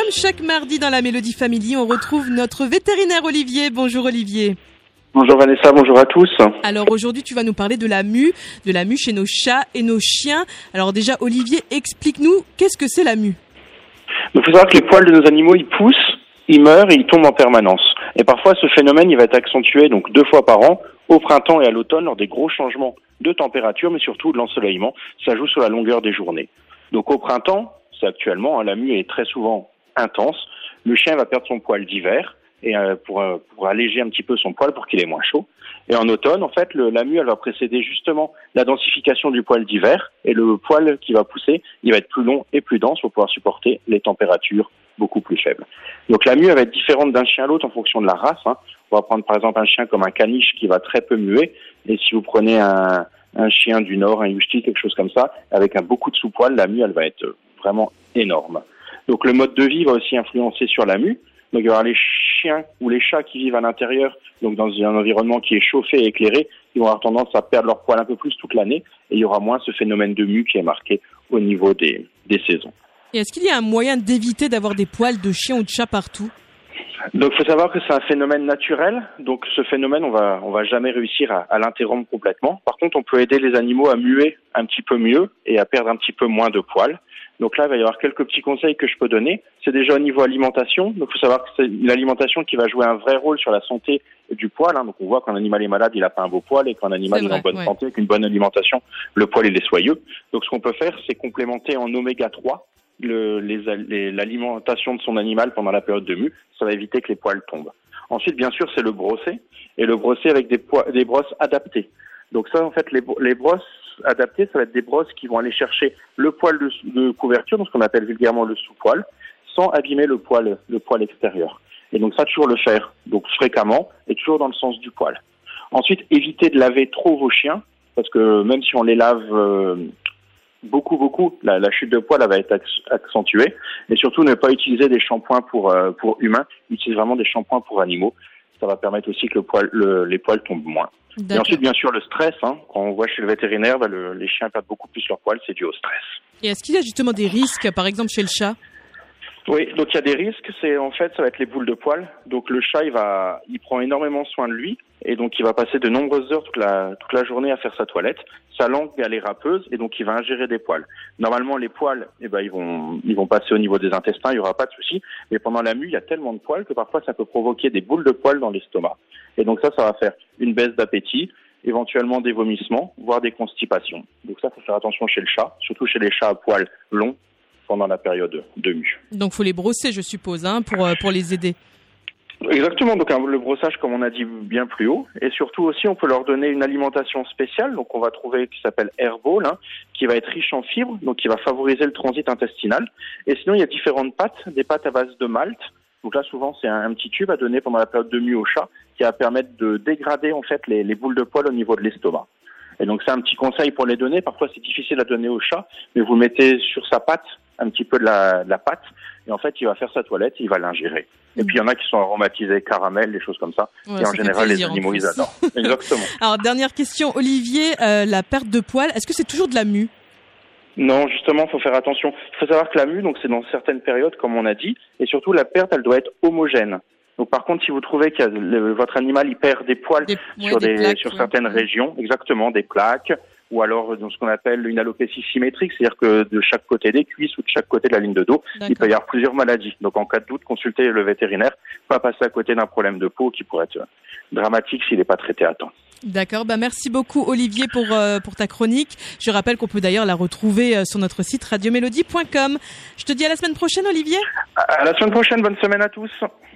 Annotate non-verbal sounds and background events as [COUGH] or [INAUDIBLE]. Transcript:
comme chaque mardi dans la Mélodie Family, on retrouve notre vétérinaire Olivier. Bonjour Olivier. Bonjour Vanessa, bonjour à tous. Alors aujourd'hui, tu vas nous parler de la mue, de la mue chez nos chats et nos chiens. Alors déjà, Olivier, explique-nous qu'est-ce que c'est la mue? Il faut savoir que les poils de nos animaux, ils poussent, ils meurent et ils tombent en permanence. Et parfois, ce phénomène, il va être accentué donc deux fois par an, au printemps et à l'automne, lors des gros changements de température, mais surtout de l'ensoleillement. Ça joue sur la longueur des journées. Donc au printemps, c'est actuellement, hein, la mue est très souvent intense. Le chien va perdre son poil d'hiver et euh, pour, euh, pour alléger un petit peu son poil pour qu'il ait moins chaud. Et en automne, en fait, le, la mue, elle va précéder justement la densification du poil d'hiver et le poil qui va pousser, il va être plus long et plus dense pour pouvoir supporter les températures beaucoup plus faibles. Donc la mue, elle va être différente d'un chien à l'autre en fonction de la race. Hein. On va prendre par exemple un chien comme un caniche qui va très peu muer et si vous prenez un, un chien du Nord, un Yushti, quelque chose comme ça, avec un beaucoup de sous-poil, la mue, elle va être vraiment énorme. Donc le mode de vie va aussi influencer sur la mue. Donc il y avoir les chiens ou les chats qui vivent à l'intérieur, donc dans un environnement qui est chauffé et éclairé, ils vont avoir tendance à perdre leur poil un peu plus toute l'année et il y aura moins ce phénomène de mue qui est marqué au niveau des, des saisons. Est-ce qu'il y a un moyen d'éviter d'avoir des poils de chien ou de chat partout? Donc, il faut savoir que c'est un phénomène naturel. Donc, ce phénomène, on va, on va jamais réussir à, à l'interrompre complètement. Par contre, on peut aider les animaux à muer un petit peu mieux et à perdre un petit peu moins de poils. Donc là, il va y avoir quelques petits conseils que je peux donner. C'est déjà au niveau alimentation. Donc, il faut savoir que c'est une alimentation qui va jouer un vrai rôle sur la santé du poil. Hein. Donc, on voit qu'un animal est malade, il n'a pas un beau poil, et qu'un animal est en bonne ouais. santé, avec une bonne alimentation, le poil il est soyeux. Donc, ce qu'on peut faire, c'est complémenter en oméga 3 l'alimentation de son animal pendant la période de mue. Ça va éviter que les poils tombent. Ensuite, bien sûr, c'est le brosser et le brosser avec des, poi- des brosses adaptées. Donc ça, en fait, les, les brosses adaptées, ça va être des brosses qui vont aller chercher le poil de, couverture, donc ce qu'on appelle vulgairement le sous-poil, sans abîmer le poil, le poil extérieur. Et donc ça, toujours le faire, donc fréquemment et toujours dans le sens du poil. Ensuite, évitez de laver trop vos chiens, parce que même si on les lave euh, beaucoup, beaucoup, la, la chute de poil elle va être acc- accentuée. Et surtout, ne pas utiliser des shampoings pour, euh, pour humains, utilisez vraiment des shampoings pour animaux. Ça va permettre aussi que le poil, le- les poils tombent moins. Et ensuite, bien sûr, le stress. Hein. Quand on voit chez le vétérinaire, bah, le- les chiens perdent beaucoup plus leur poil, c'est dû au stress. Et est-ce qu'il y a justement des risques, par exemple chez le chat? Oui, donc il y a des risques. C'est en fait, ça va être les boules de poil. Donc le chat, il va, il prend énormément soin de lui, et donc il va passer de nombreuses heures toute la toute la journée à faire sa toilette. Sa langue, elle est râpeuse, et donc il va ingérer des poils. Normalement, les poils, eh ben, ils vont ils vont passer au niveau des intestins, il y aura pas de souci. Mais pendant la mue, il y a tellement de poils que parfois ça peut provoquer des boules de poils dans l'estomac. Et donc ça, ça va faire une baisse d'appétit, éventuellement des vomissements, voire des constipations. Donc ça, faut faire attention chez le chat, surtout chez les chats à poils longs pendant la période de mue. Donc faut les brosser, je suppose, hein, pour, euh, pour les aider. Exactement, donc un- le brossage comme on a dit bien plus haut, et surtout aussi on peut leur donner une alimentation spéciale, donc on va trouver qui s'appelle Airball, hein, qui va être riche en fibres, donc qui va favoriser le transit intestinal. Et sinon il y a différentes pâtes, des pâtes à base de malt. Donc là souvent c'est un, un petit tube à donner pendant la période de mue au chat, qui va permettre de dégrader en fait les, les boules de poils au niveau de l'estomac. Et donc c'est un petit conseil pour les donner. Parfois c'est difficile à donner au chat, mais vous mettez sur sa patte un petit peu de la, de la pâte, et en fait il va faire sa toilette, il va l'ingérer. Et puis il y en a qui sont aromatisés caramel, des choses comme ça. Ouais, et en général, les animaux, ils adorent. [LAUGHS] Exactement. Alors dernière question, Olivier, euh, la perte de poils, est-ce que c'est toujours de la mue? Non, justement, faut faire attention. Il faut savoir que la mue, donc c'est dans certaines périodes, comme on a dit, et surtout la perte, elle doit être homogène. Donc par contre, si vous trouvez que le- votre animal il perd des poils Des- ouais, sur, des des, plaques, sur ouais. certaines régions, exactement des plaques, ou alors euh, dans ce qu'on appelle une alopécie symétrique, c'est-à-dire que de chaque côté des cuisses ou de chaque côté de la ligne de dos, il peut y avoir plusieurs maladies. Donc en cas de doute, consultez le vétérinaire, pas passer à côté d'un problème de peau qui pourrait être dramatique s'il n'est pas traité à temps. D'accord, bah merci beaucoup Olivier pour, euh, pour ta chronique. Je rappelle qu'on peut d'ailleurs la retrouver euh, sur notre site radiomélodie.com. Je te dis à la semaine prochaine Olivier. À la semaine prochaine, bonne semaine à tous.